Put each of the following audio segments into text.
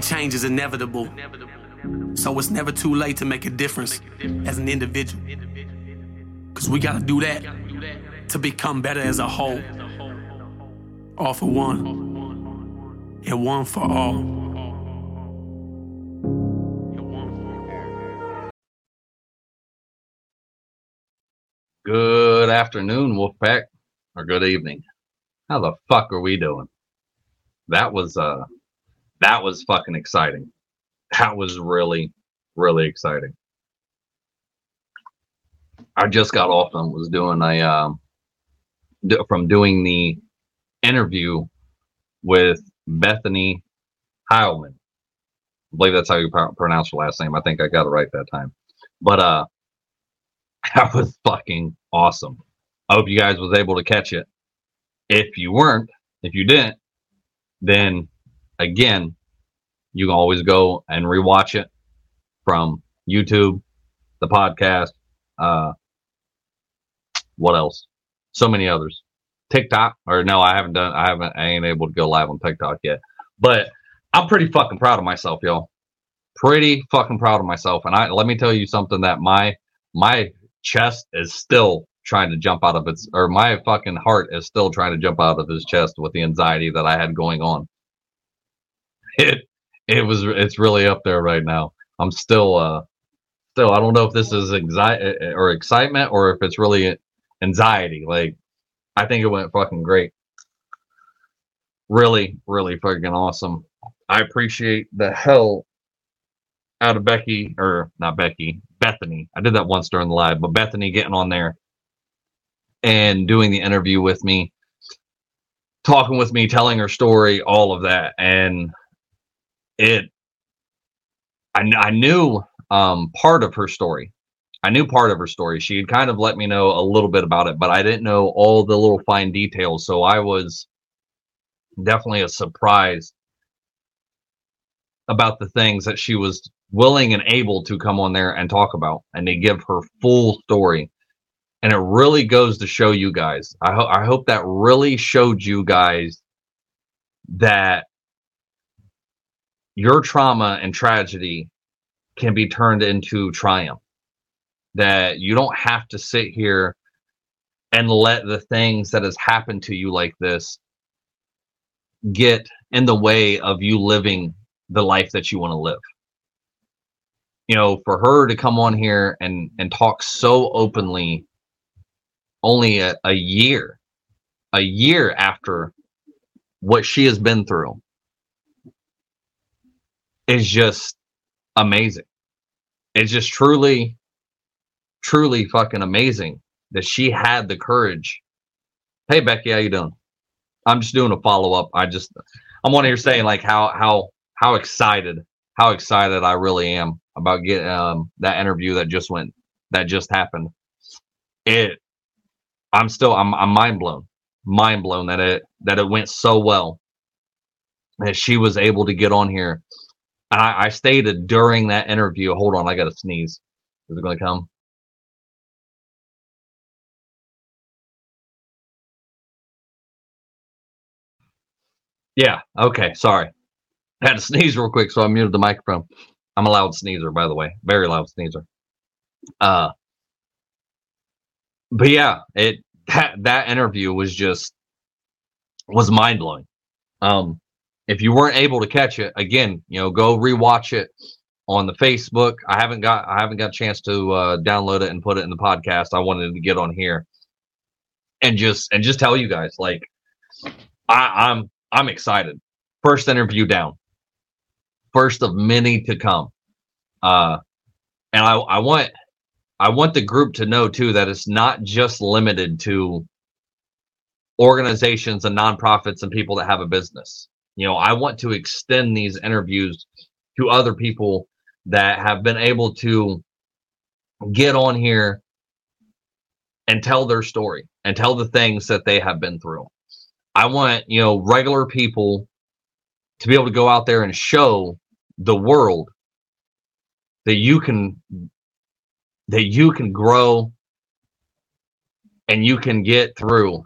change is inevitable. So it's never too late to make a difference as an individual. Cause we gotta do that to become better as a whole. All for one, and one for all. Good afternoon, Wolfpack, or good evening. How the fuck are we doing? That was uh that was fucking exciting. That was really, really exciting. I just got off and was doing a um from doing the interview with Bethany Heilman. I believe that's how you pr- pronounce her last name. I think I got it right that time. But uh that was fucking awesome. I hope you guys was able to catch it. If you weren't, if you didn't, then again, you can always go and rewatch it from YouTube, the podcast, uh what else? So many others. TikTok, or no, I haven't done I haven't I ain't able to go live on TikTok yet. But I'm pretty fucking proud of myself, y'all. Pretty fucking proud of myself. And I let me tell you something that my my chest is still trying to jump out of its or my fucking heart is still trying to jump out of his chest with the anxiety that I had going on. It it was it's really up there right now. I'm still uh still I don't know if this is anxiety or excitement or if it's really anxiety. Like I think it went fucking great. Really, really fucking awesome. I appreciate the hell out of Becky or not Becky, Bethany. I did that once during the live, but Bethany getting on there and doing the interview with me, talking with me, telling her story, all of that. And it, I, I knew um, part of her story. I knew part of her story. She had kind of let me know a little bit about it, but I didn't know all the little fine details. So I was definitely a surprise about the things that she was willing and able to come on there and talk about and to give her full story. And it really goes to show you guys. I, ho- I hope that really showed you guys that your trauma and tragedy can be turned into triumph. That you don't have to sit here and let the things that has happened to you like this get in the way of you living the life that you want to live you know, for her to come on here and and talk so openly, only a, a year, a year after what she has been through, is just amazing. It's just truly, truly fucking amazing that she had the courage. Hey Becky, how you doing? I'm just doing a follow up. I just I'm on here saying like how how how excited how excited I really am about getting um, that interview that just went that just happened. It, I'm still I'm I'm mind blown, mind blown that it that it went so well that she was able to get on here. And I, I stated during that interview, hold on, I got to sneeze. Is it going to come? Yeah. Okay. Sorry. I had to sneeze real quick, so I muted the microphone. I'm a loud sneezer, by the way, very loud sneezer. Uh, but yeah, it that that interview was just was mind blowing. Um, if you weren't able to catch it, again, you know, go rewatch it on the Facebook. I haven't got I haven't got a chance to uh, download it and put it in the podcast. I wanted to get on here and just and just tell you guys like I, I'm I'm excited. First interview down first of many to come. Uh, and I, I want I want the group to know too that it's not just limited to organizations and nonprofits and people that have a business. You know, I want to extend these interviews to other people that have been able to get on here and tell their story and tell the things that they have been through. I want, you know, regular people to be able to go out there and show the world that you can that you can grow and you can get through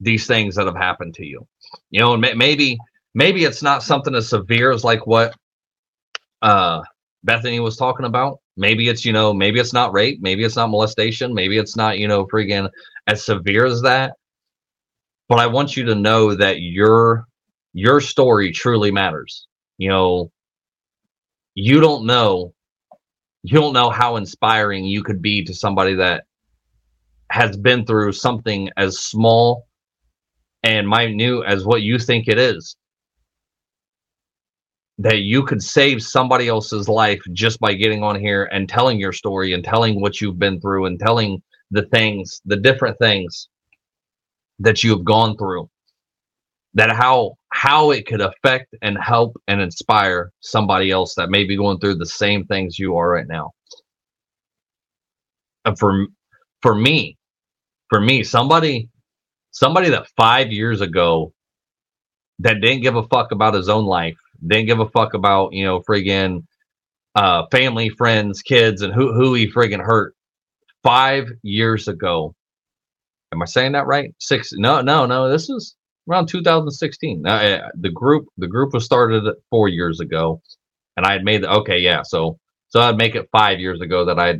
these things that have happened to you you know and maybe maybe it's not something as severe as like what uh Bethany was talking about. Maybe it's, you know, maybe it's not rape, maybe it's not molestation, maybe it's not, you know, freaking as severe as that. But I want you to know that your your story truly matters. You know, you don't know you don't know how inspiring you could be to somebody that has been through something as small and minute as what you think it is that you could save somebody else's life just by getting on here and telling your story and telling what you've been through and telling the things, the different things that you have gone through. That how how it could affect and help and inspire somebody else that may be going through the same things you are right now. And for for me, for me, somebody somebody that five years ago that didn't give a fuck about his own life didn't give a fuck about, you know, friggin' uh, family, friends, kids, and who, who he friggin' hurt five years ago. Am I saying that right? Six? No, no, no. This is around 2016. Uh, the group, the group was started four years ago, and I had made the okay, yeah. So, so I'd make it five years ago that I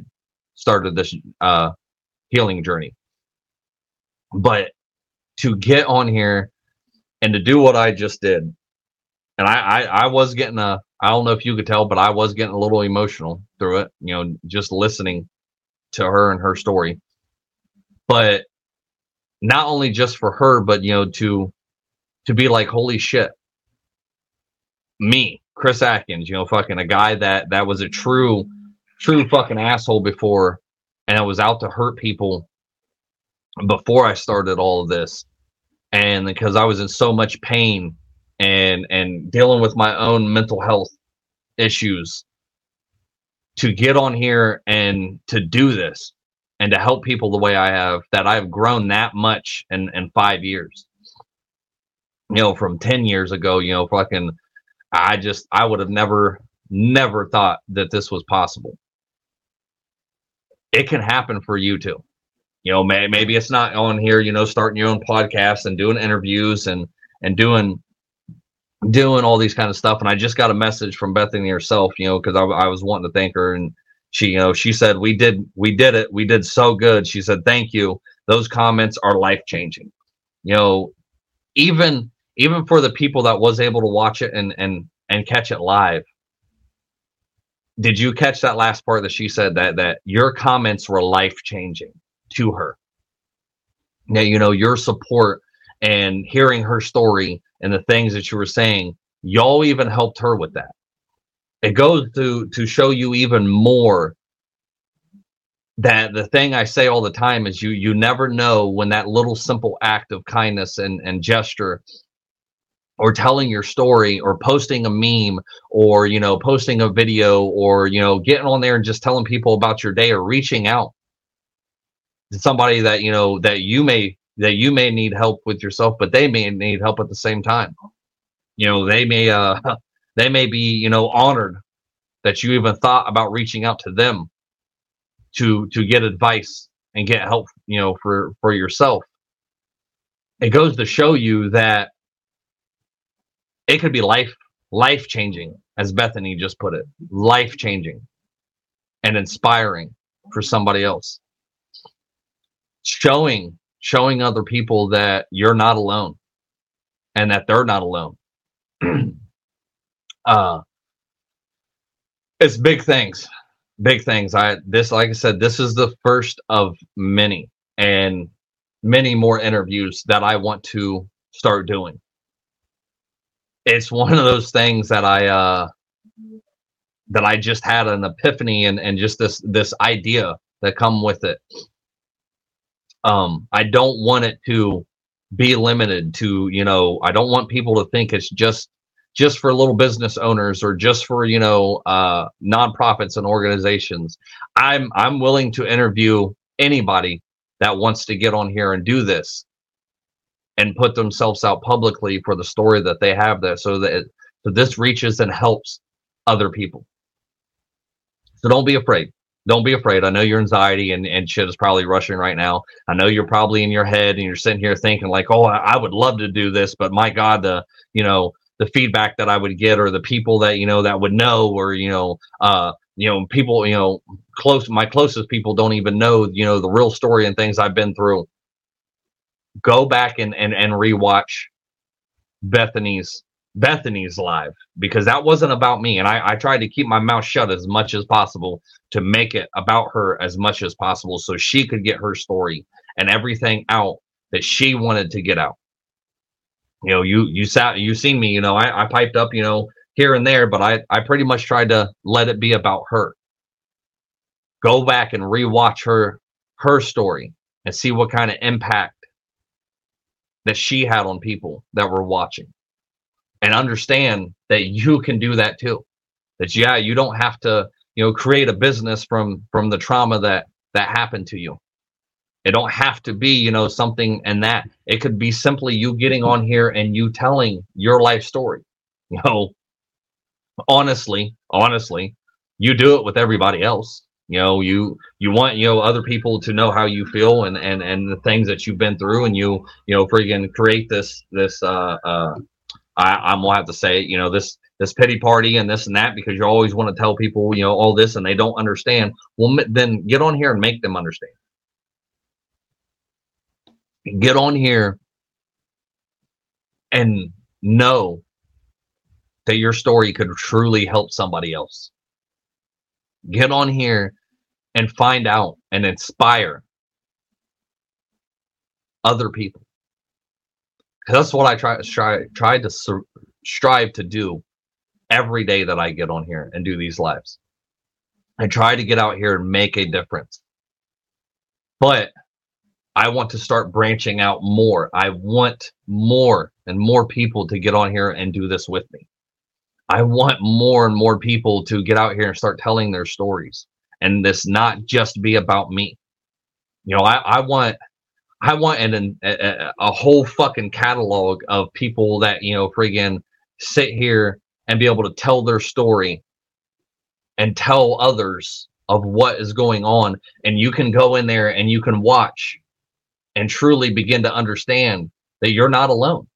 started this uh, healing journey. But to get on here and to do what I just did, and I, I, I was getting a I don't know if you could tell, but I was getting a little emotional through it. You know, just listening to her and her story. But not only just for her, but you know, to to be like, holy shit, me, Chris Atkins, you know, fucking a guy that that was a true, true fucking asshole before, and I was out to hurt people before I started all of this, and because I was in so much pain and and dealing with my own mental health issues to get on here and to do this and to help people the way I have that I've grown that much in in 5 years. You know from 10 years ago you know fucking I just I would have never never thought that this was possible. It can happen for you too you know may, maybe it's not on here you know starting your own podcast and doing interviews and and doing doing all these kind of stuff. And I just got a message from Bethany herself, you know, because I, I was wanting to thank her, and she, you know, she said we did we did it, we did so good. She said thank you. Those comments are life changing. You know, even even for the people that was able to watch it and and and catch it live. Did you catch that last part that she said that that your comments were life changing to her? Now you know your support and hearing her story and the things that you were saying, y'all even helped her with that. It goes to to show you even more that the thing I say all the time is you you never know when that little simple act of kindness and, and gesture or telling your story or posting a meme or you know posting a video or you know getting on there and just telling people about your day or reaching out somebody that you know that you may that you may need help with yourself, but they may need help at the same time. You know, they may uh they may be, you know, honored that you even thought about reaching out to them to to get advice and get help, you know, for for yourself. It goes to show you that it could be life life changing as Bethany just put it. Life changing and inspiring for somebody else. Showing showing other people that you're not alone and that they're not alone. uh, it's big things, big things. I this, like I said, this is the first of many and many more interviews that I want to start doing. It's one of those things that I uh, that I just had an epiphany and and just this this idea that come with it um, I don't want it to be limited to, you know, I don't want people to think it's just just for little business owners or just for, you know, uh, nonprofits and organizations. I'm I'm willing to interview anybody that wants to get on here and do this and put themselves out publicly for the story that they have there so that it, so this reaches and helps other people. So don't be afraid don't be afraid. I know your anxiety and, and shit is probably rushing right now. I know you're probably in your head and you're sitting here thinking like, oh, I, I would love to do this, but my God, the you know the feedback that I would get or the people that you know that would know or you know uh you know people you know close my closest people don't even know you know the real story and things I've been through. Go back and and and rewatch Bethany's Bethany's live because that wasn't about me. And I, I tried to keep my mouth shut as much as possible to make it about her as much as possible so she could get her story and everything out that she wanted to get out. You know, you you sat you seen me, you know, I, I piped up, you know, here and there, but I, I pretty much tried to let it be about her. Go back and rewatch her her story and see what kind of impact that she had on people that were watching and understand that you can do that too. That yeah you don't have to you know create a business from from the trauma that that happened to you. It don't have to be you know something and that it could be simply you getting on here and you telling your life story. You know honestly honestly you do it with everybody else. You know you you want you know other people to know how you feel and and and the things that you've been through and you you know freaking create this this uh uh I, I'm gonna have to say, you know, this this pity party and this and that because you always want to tell people, you know, all this and they don't understand. Well, then get on here and make them understand. Get on here and know that your story could truly help somebody else. Get on here and find out and inspire other people that's what I try try try to sur- strive to do every day that I get on here and do these lives. I try to get out here and make a difference. But I want to start branching out more. I want more and more people to get on here and do this with me. I want more and more people to get out here and start telling their stories and this not just be about me. You know, I, I want I want an, a, a whole fucking catalog of people that you know friggin' sit here and be able to tell their story and tell others of what is going on. And you can go in there and you can watch and truly begin to understand that you're not alone.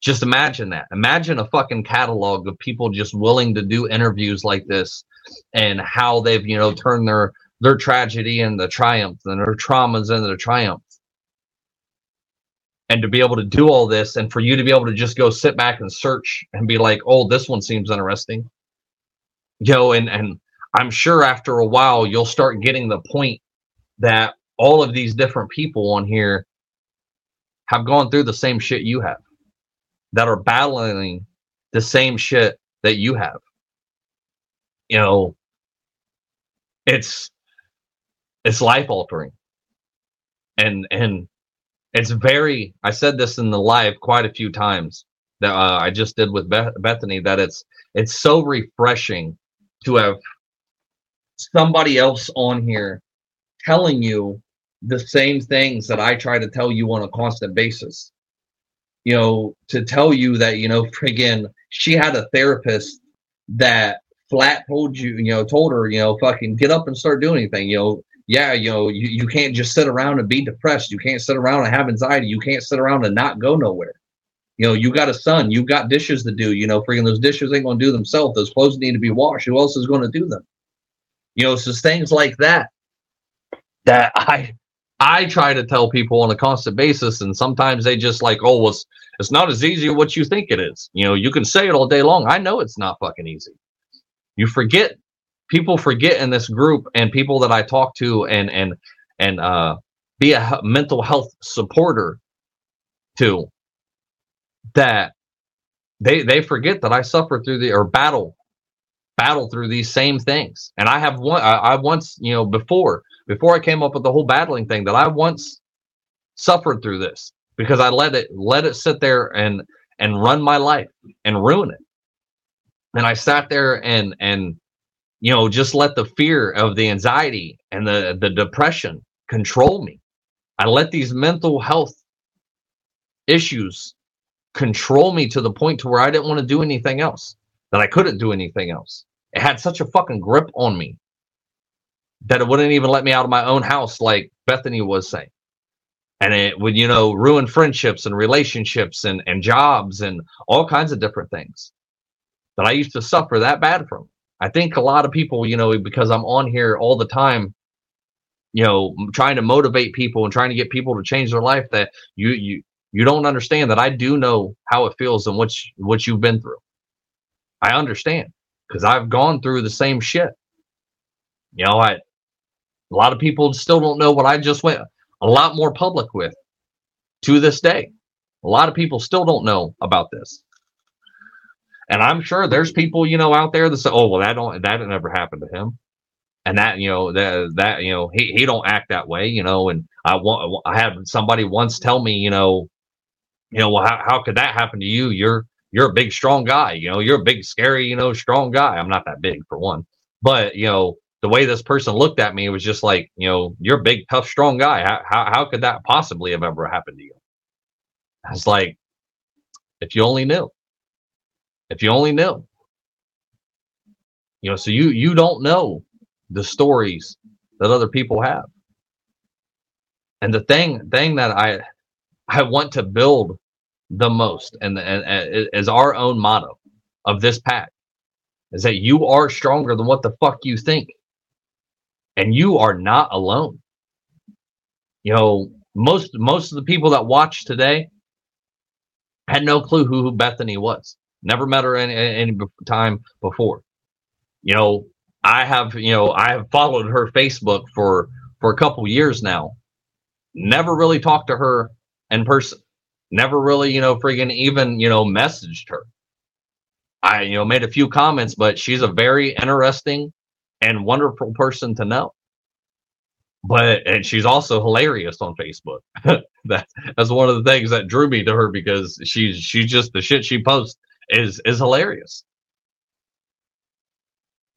Just imagine that. Imagine a fucking catalog of people just willing to do interviews like this and how they've you know turned their their tragedy and the triumph and their traumas and the triumph. And to be able to do all this and for you to be able to just go sit back and search and be like, oh, this one seems interesting. You know, and, and I'm sure after a while you'll start getting the point that all of these different people on here have gone through the same shit you have, that are battling the same shit that you have. You know, it's it's life altering. And and it's very i said this in the live quite a few times that uh, i just did with Beth- bethany that it's it's so refreshing to have somebody else on here telling you the same things that i try to tell you on a constant basis. You know to tell you that you know friggin she had a therapist that flat told you you know told her you know fucking get up and start doing anything you know yeah, you know, you, you can't just sit around and be depressed. You can't sit around and have anxiety. You can't sit around and not go nowhere. You know, you got a son, you got dishes to do. You know, freaking those dishes ain't gonna do themselves. Those clothes need to be washed. Who else is gonna do them? You know, so things like that that I I try to tell people on a constant basis, and sometimes they just like, oh, well, it's, it's not as easy as what you think it is. You know, you can say it all day long. I know it's not fucking easy. You forget people forget in this group and people that I talk to and and and uh, be a mental health supporter to that they they forget that I suffer through the or battle battle through these same things. And I have one I, I once you know before before I came up with the whole battling thing that I once suffered through this because I let it let it sit there and and run my life and ruin it. And I sat there and and you know just let the fear of the anxiety and the the depression control me. I let these mental health issues control me to the point to where i didn't want to do anything else that i couldn't do anything else. It had such a fucking grip on me that it wouldn't even let me out of my own house like bethany was saying. And it would you know ruin friendships and relationships and and jobs and all kinds of different things that I used to suffer that bad from. I think a lot of people, you know, because I'm on here all the time, you know, trying to motivate people and trying to get people to change their life that you you you don't understand that I do know how it feels and what you, what you've been through. I understand because I've gone through the same shit. You know, I a lot of people still don't know what I just went a lot more public with to this day. A lot of people still don't know about this. And I'm sure there's people, you know, out there that say, "Oh, well, that don't that never happened to him," and that you know that that you know he he don't act that way, you know. And I want I had somebody once tell me, you know, you know, well, how, how could that happen to you? You're you're a big, strong guy, you know. You're a big, scary, you know, strong guy. I'm not that big for one, but you know, the way this person looked at me was just like, you know, you're a big, tough, strong guy. How how, how could that possibly have ever happened to you? I was like, if you only knew. If you only knew. You know, so you you don't know the stories that other people have. And the thing thing that I I want to build the most and, and, and is our own motto of this pack is that you are stronger than what the fuck you think. And you are not alone. You know, most most of the people that watch today had no clue who, who Bethany was. Never met her any, any time before. You know, I have, you know, I have followed her Facebook for for a couple years now. Never really talked to her in person. Never really, you know, friggin' even, you know, messaged her. I, you know, made a few comments, but she's a very interesting and wonderful person to know. But and she's also hilarious on Facebook. that that's one of the things that drew me to her because she's she's just the shit she posts is is hilarious.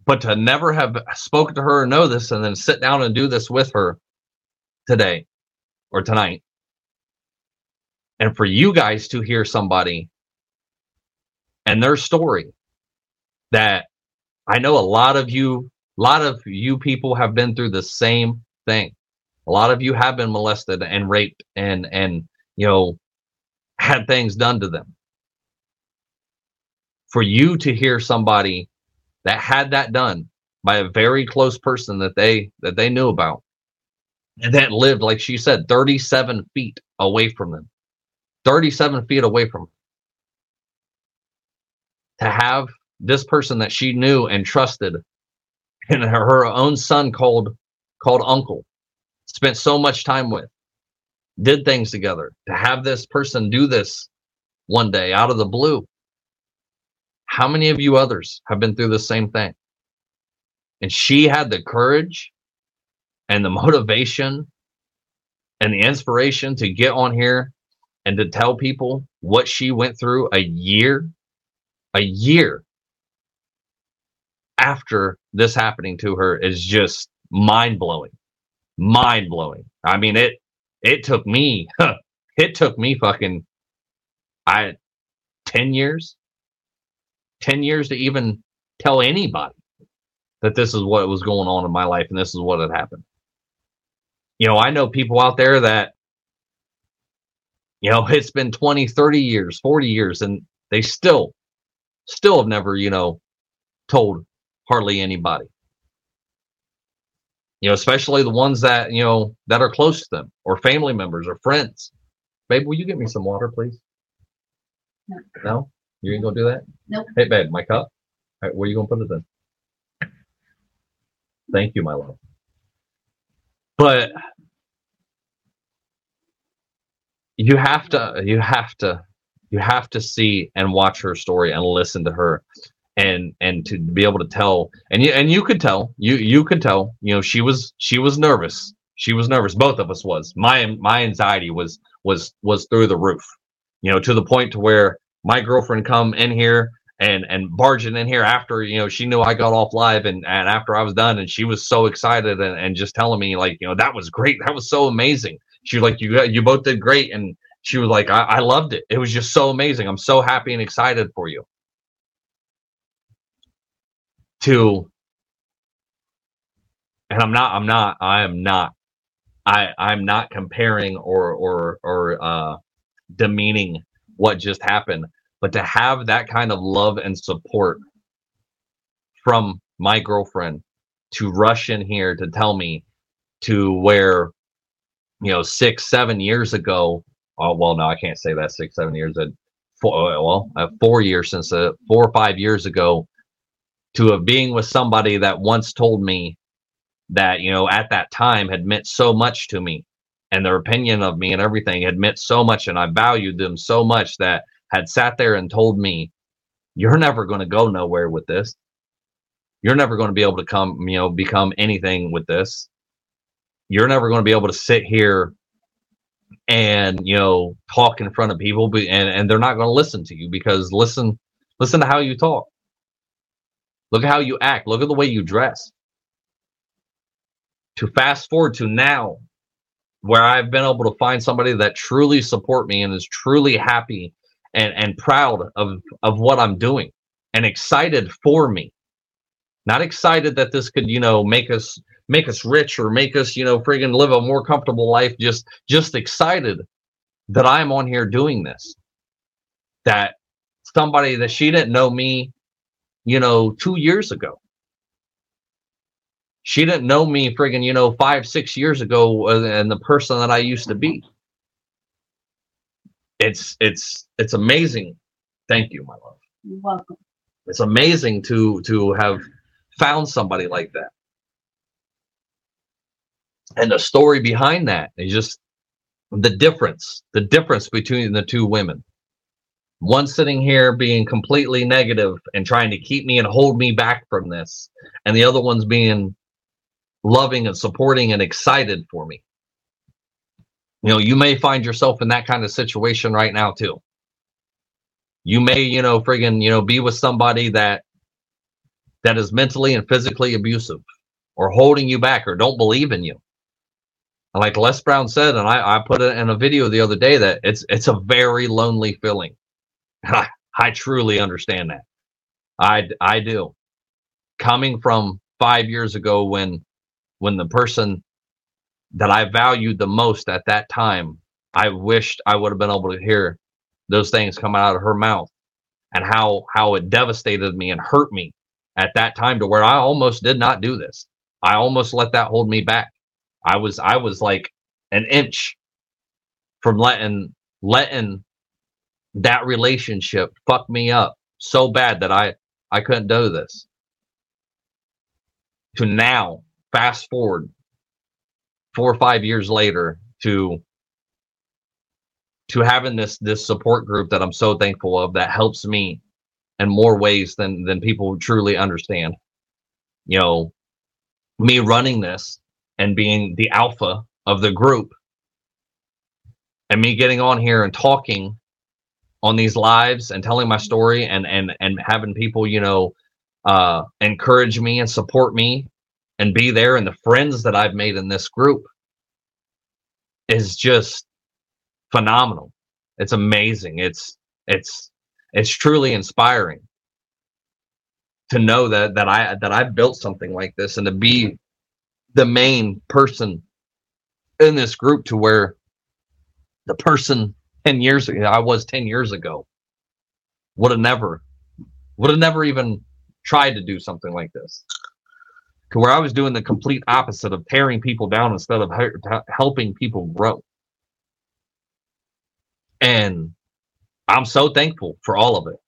But to never have spoken to her or know this and then sit down and do this with her today or tonight. And for you guys to hear somebody and their story that I know a lot of you, a lot of you people have been through the same thing. A lot of you have been molested and raped and and you know had things done to them for you to hear somebody that had that done by a very close person that they that they knew about and that lived like she said 37 feet away from them 37 feet away from them. to have this person that she knew and trusted and her, her own son called called uncle spent so much time with did things together to have this person do this one day out of the blue how many of you others have been through the same thing? And she had the courage and the motivation and the inspiration to get on here and to tell people what she went through a year, a year after this happening to her is just mind blowing. Mind blowing. I mean, it, it took me, it took me fucking, I, 10 years 10 years to even tell anybody that this is what was going on in my life and this is what had happened. You know, I know people out there that, you know, it's been 20, 30 years, 40 years, and they still, still have never, you know, told hardly anybody. You know, especially the ones that, you know, that are close to them or family members or friends. Babe, will you get me some water, please? No. You ain't gonna do that? Nope. Hey, babe, my cup. All right, where you gonna put it then? Thank you, my love. But you have to, you have to, you have to see and watch her story and listen to her, and and to be able to tell, and you and you could tell, you you could tell, you know, she was she was nervous. She was nervous. Both of us was. My my anxiety was was was through the roof. You know, to the point to where my girlfriend come in here and and barging in here after you know she knew I got off live and and after I was done and she was so excited and, and just telling me like you know that was great. That was so amazing. She was like you you both did great. And she was like I, I loved it. It was just so amazing. I'm so happy and excited for you. To and I'm not I'm not I am not I I'm not comparing or or or uh, demeaning what just happened, but to have that kind of love and support from my girlfriend to rush in here to tell me to where you know six seven years ago oh well no i can't say that six seven years uh, four, well uh, four years since uh, four or five years ago to a being with somebody that once told me that you know at that time had meant so much to me and their opinion of me and everything had meant so much and i valued them so much that had sat there and told me you're never going to go nowhere with this. You're never going to be able to come you know become anything with this. You're never going to be able to sit here and you know talk in front of people and, and they're not going to listen to you because listen listen to how you talk. Look at how you act. Look at the way you dress. To fast forward to now where I've been able to find somebody that truly support me and is truly happy and, and proud of, of what I'm doing and excited for me. Not excited that this could, you know, make us make us rich or make us, you know, friggin' live a more comfortable life. Just just excited that I'm on here doing this. That somebody that she didn't know me, you know, two years ago she didn't know me friggin' you know five six years ago uh, and the person that i used to be. It's it's it's amazing. Thank you my love. You're welcome. it's amazing to to have found somebody like that. And the story behind that is just the difference the difference between the two women. One sitting here being completely negative and trying to keep me and hold me back from this and the other one's being loving and supporting and excited for me. You know, you may find yourself in that kind of situation right now too. You may, you know, friggin', you know, be with somebody that that is mentally and physically abusive or holding you back or don't believe in you. And like Les Brown said, and I, I put it in a video the other day that it's it's a very lonely feeling. And I, I truly understand that. I I do. Coming from five years ago when when the person that I valued the most at that time, I wished I would have been able to hear those things come out of her mouth and how how it devastated me and hurt me at that time to where I almost did not do this. I almost let that hold me back. I was I was like an inch from letting letting that relationship fuck me up so bad that I I couldn't do this. To now fast forward four or five years later to to having this this support group that I'm so thankful of that helps me in more ways than than people truly understand. You know, me running this and being the alpha of the group and me getting on here and talking on these lives and telling my story and and and having people, you know, uh encourage me and support me and be there and the friends that I've made in this group is just phenomenal. It's amazing. It's it's it's truly inspiring to know that that I that I built something like this and to be the main person in this group to where the person 10 years ago I was 10 years ago would have never would have never even tried to do something like this where I was doing the complete opposite of tearing people down instead of helping people grow. And I'm so thankful for all of it.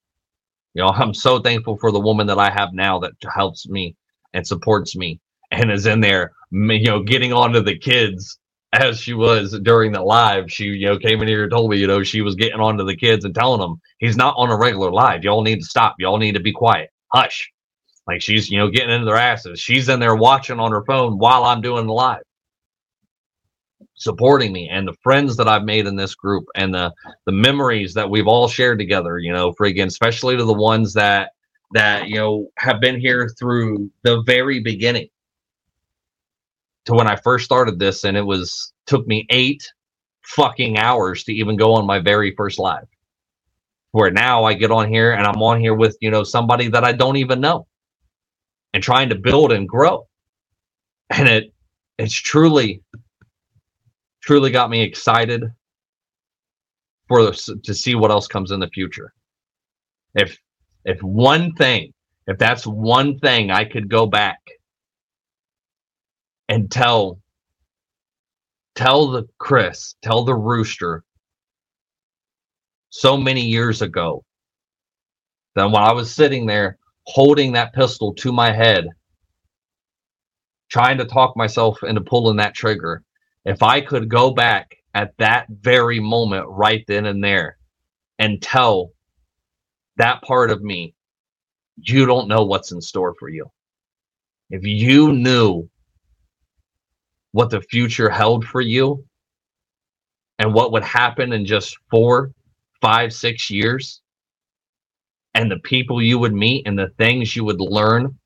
You know, I'm so thankful for the woman that I have now that helps me and supports me and is in there, you know, getting onto the kids as she was during the live. She, you know, came in here and told me, you know, she was getting onto the kids and telling them he's not on a regular live. Y'all need to stop. Y'all need to be quiet. Hush. Like she's, you know, getting into their asses. She's in there watching on her phone while I'm doing the live, supporting me and the friends that I've made in this group and the the memories that we've all shared together. You know, friggin', especially to the ones that that you know have been here through the very beginning to when I first started this, and it was took me eight fucking hours to even go on my very first live. Where now I get on here and I'm on here with you know somebody that I don't even know and trying to build and grow. And it it's truly truly got me excited for to see what else comes in the future. If if one thing, if that's one thing I could go back and tell tell the Chris, tell the rooster so many years ago then when I was sitting there holding that pistol to my head, trying to talk myself into pulling that trigger, if I could go back at that very moment right then and there and tell that part of me, you don't know what's in store for you. If you knew what the future held for you and what would happen in just four, five, six years, and the people you would meet and the things you would learn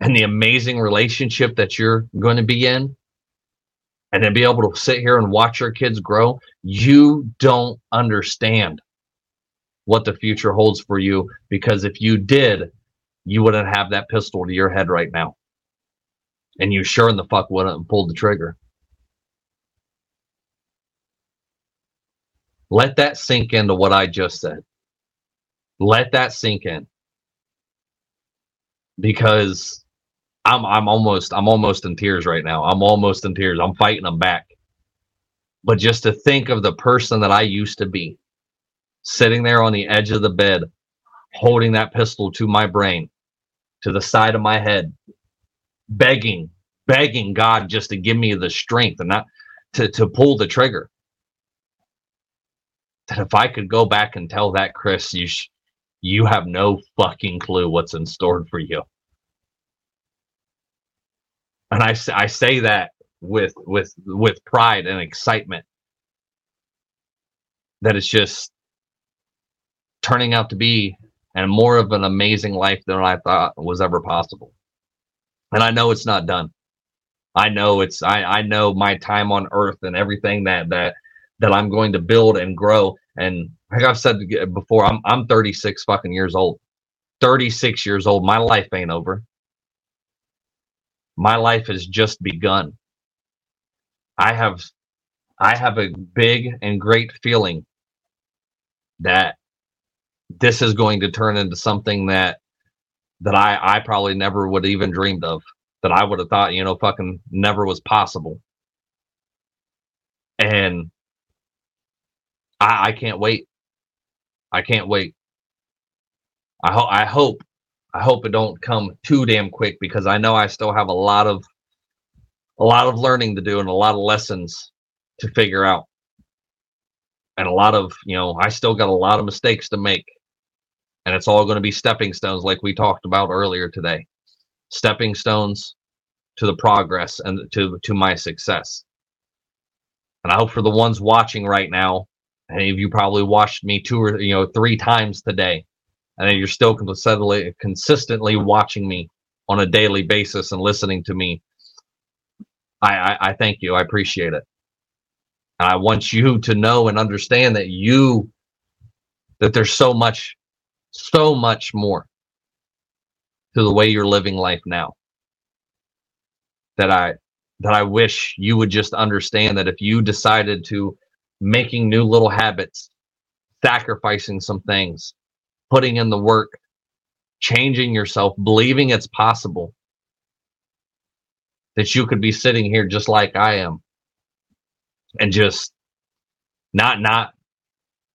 and the amazing relationship that you're going to be in and then be able to sit here and watch your kids grow you don't understand what the future holds for you because if you did you wouldn't have that pistol to your head right now. And you sure in the fuck wouldn't have pulled the trigger. Let that sink into what i just said let that sink in. Because I'm I'm almost I'm almost in tears right now. I'm almost in tears. I'm fighting them back. But just to think of the person that I used to be, sitting there on the edge of the bed, holding that pistol to my brain, to the side of my head, begging, begging God just to give me the strength and not to, to pull the trigger. That if I could go back and tell that Chris, you sh- you have no fucking clue what's in store for you. And I, I say that with with with pride and excitement that it's just turning out to be and more of an amazing life than I thought was ever possible. And I know it's not done. I know it's I, I know my time on earth and everything that that that I'm going to build and grow and like I've said before, I'm I'm 36 fucking years old. 36 years old. My life ain't over. My life has just begun. I have I have a big and great feeling that this is going to turn into something that that I I probably never would even dreamed of. That I would have thought, you know, fucking never was possible. And I, I can't wait. I can't wait. I hope I hope I hope it don't come too damn quick because I know I still have a lot of a lot of learning to do and a lot of lessons to figure out. And a lot of, you know, I still got a lot of mistakes to make. And it's all going to be stepping stones like we talked about earlier today. Stepping stones to the progress and to to my success. And I hope for the ones watching right now Any of you probably watched me two or you know three times today, and you're still consistently consistently watching me on a daily basis and listening to me. I, I, I thank you. I appreciate it. I want you to know and understand that you that there's so much, so much more to the way you're living life now. That I that I wish you would just understand that if you decided to making new little habits, sacrificing some things, putting in the work, changing yourself, believing it's possible that you could be sitting here just like I am and just not not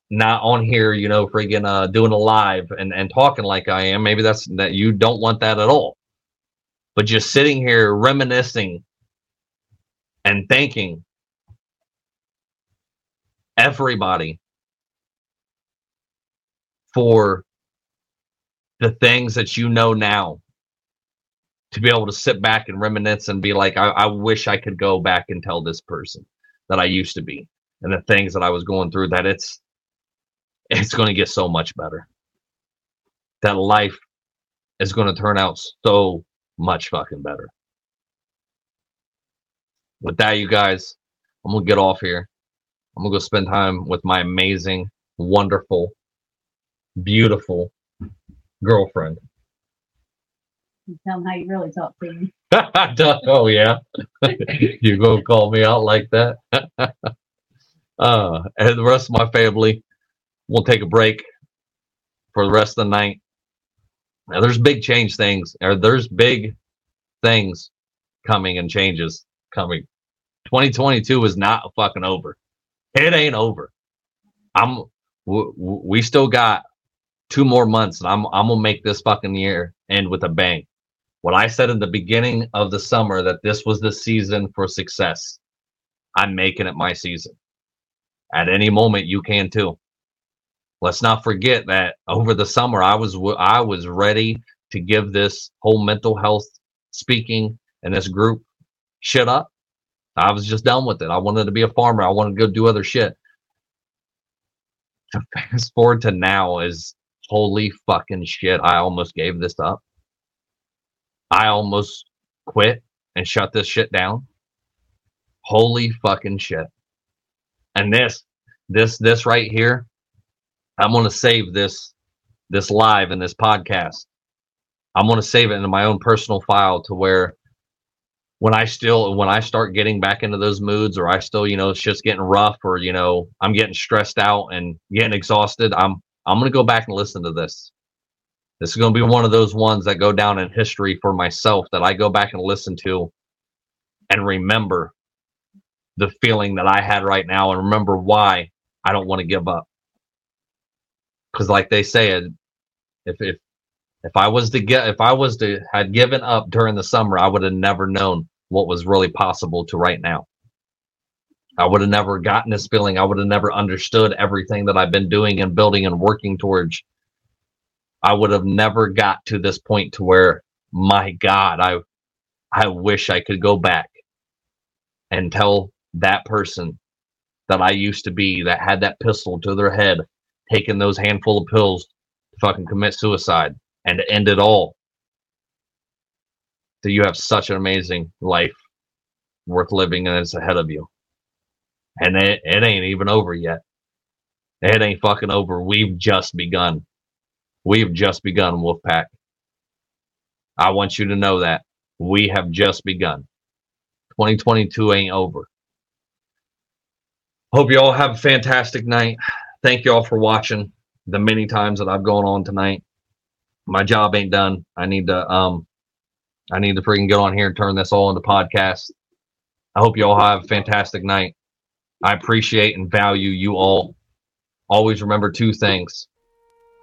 not on here, you know, friggin' uh doing a live and, and talking like I am. Maybe that's that you don't want that at all. But just sitting here reminiscing and thinking everybody for the things that you know now to be able to sit back and reminisce and be like, I, I wish I could go back and tell this person that I used to be and the things that I was going through that it's it's going to get so much better. That life is going to turn out so much fucking better. With that, you guys, I'm to get off here. I'm gonna go spend time with my amazing, wonderful, beautiful girlfriend. You tell them how you really talk to me. oh yeah, you gonna call me out like that? uh, and the rest of my family, we'll take a break for the rest of the night. Now, there's big change things, or there's big things coming and changes coming. 2022 is not fucking over. It ain't over. I'm. W- w- we still got two more months, and I'm. I'm gonna make this fucking year end with a bang. What I said in the beginning of the summer that this was the season for success. I'm making it my season. At any moment, you can too. Let's not forget that over the summer, I was w- I was ready to give this whole mental health speaking and this group shit up. I was just done with it. I wanted to be a farmer. I wanted to go do other shit. To fast forward to now is holy fucking shit. I almost gave this up. I almost quit and shut this shit down. Holy fucking shit. And this, this, this right here, I'm going to save this, this live in this podcast. I'm going to save it into my own personal file to where when I still, when I start getting back into those moods or I still, you know, it's just getting rough or, you know, I'm getting stressed out and getting exhausted, I'm, I'm going to go back and listen to this. This is going to be one of those ones that go down in history for myself that I go back and listen to and remember the feeling that I had right now and remember why I don't want to give up. Because, like they say, if if if I was to get if I was to had given up during the summer, I would have never known what was really possible to right now. I would have never gotten this feeling. I would have never understood everything that I've been doing and building and working towards I would have never got to this point to where, my God, I, I wish I could go back and tell that person that I used to be that had that pistol to their head, taking those handful of pills to fucking commit suicide and to end it all. That you have such an amazing life worth living and it's ahead of you. And it, it ain't even over yet. It ain't fucking over. We've just begun. We've just begun, Wolfpack. I want you to know that. We have just begun. 2022 ain't over. Hope you all have a fantastic night. Thank you all for watching the many times that I've gone on tonight. My job ain't done. I need to um I need to freaking get on here and turn this all into podcast. I hope you all have a fantastic night. I appreciate and value you all. Always remember two things.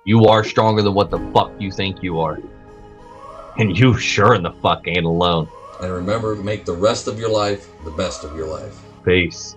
You are stronger than what the fuck you think you are. And you sure in the fuck ain't alone. And remember, make the rest of your life the best of your life. Peace.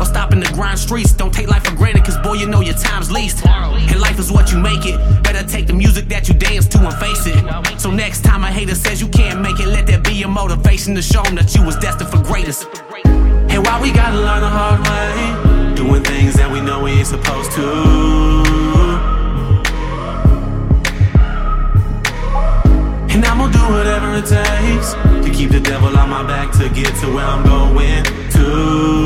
or stopping the grind streets. Don't take life for granted, cause boy, you know your time's least. And life is what you make it. Better take the music that you dance to and face it. So next time a hater says you can't make it, let that be your motivation to show them that you was destined for greatness. And why we gotta learn the hard way, doing things that we know we ain't supposed to. And I'm gonna do whatever it takes to keep the devil on my back to get to where I'm going to.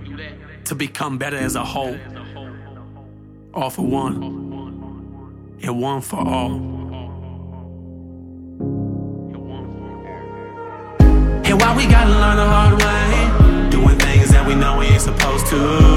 to become better as a whole. All for one, and one for all. And why we gotta learn the hard way, doing things that we know we ain't supposed to.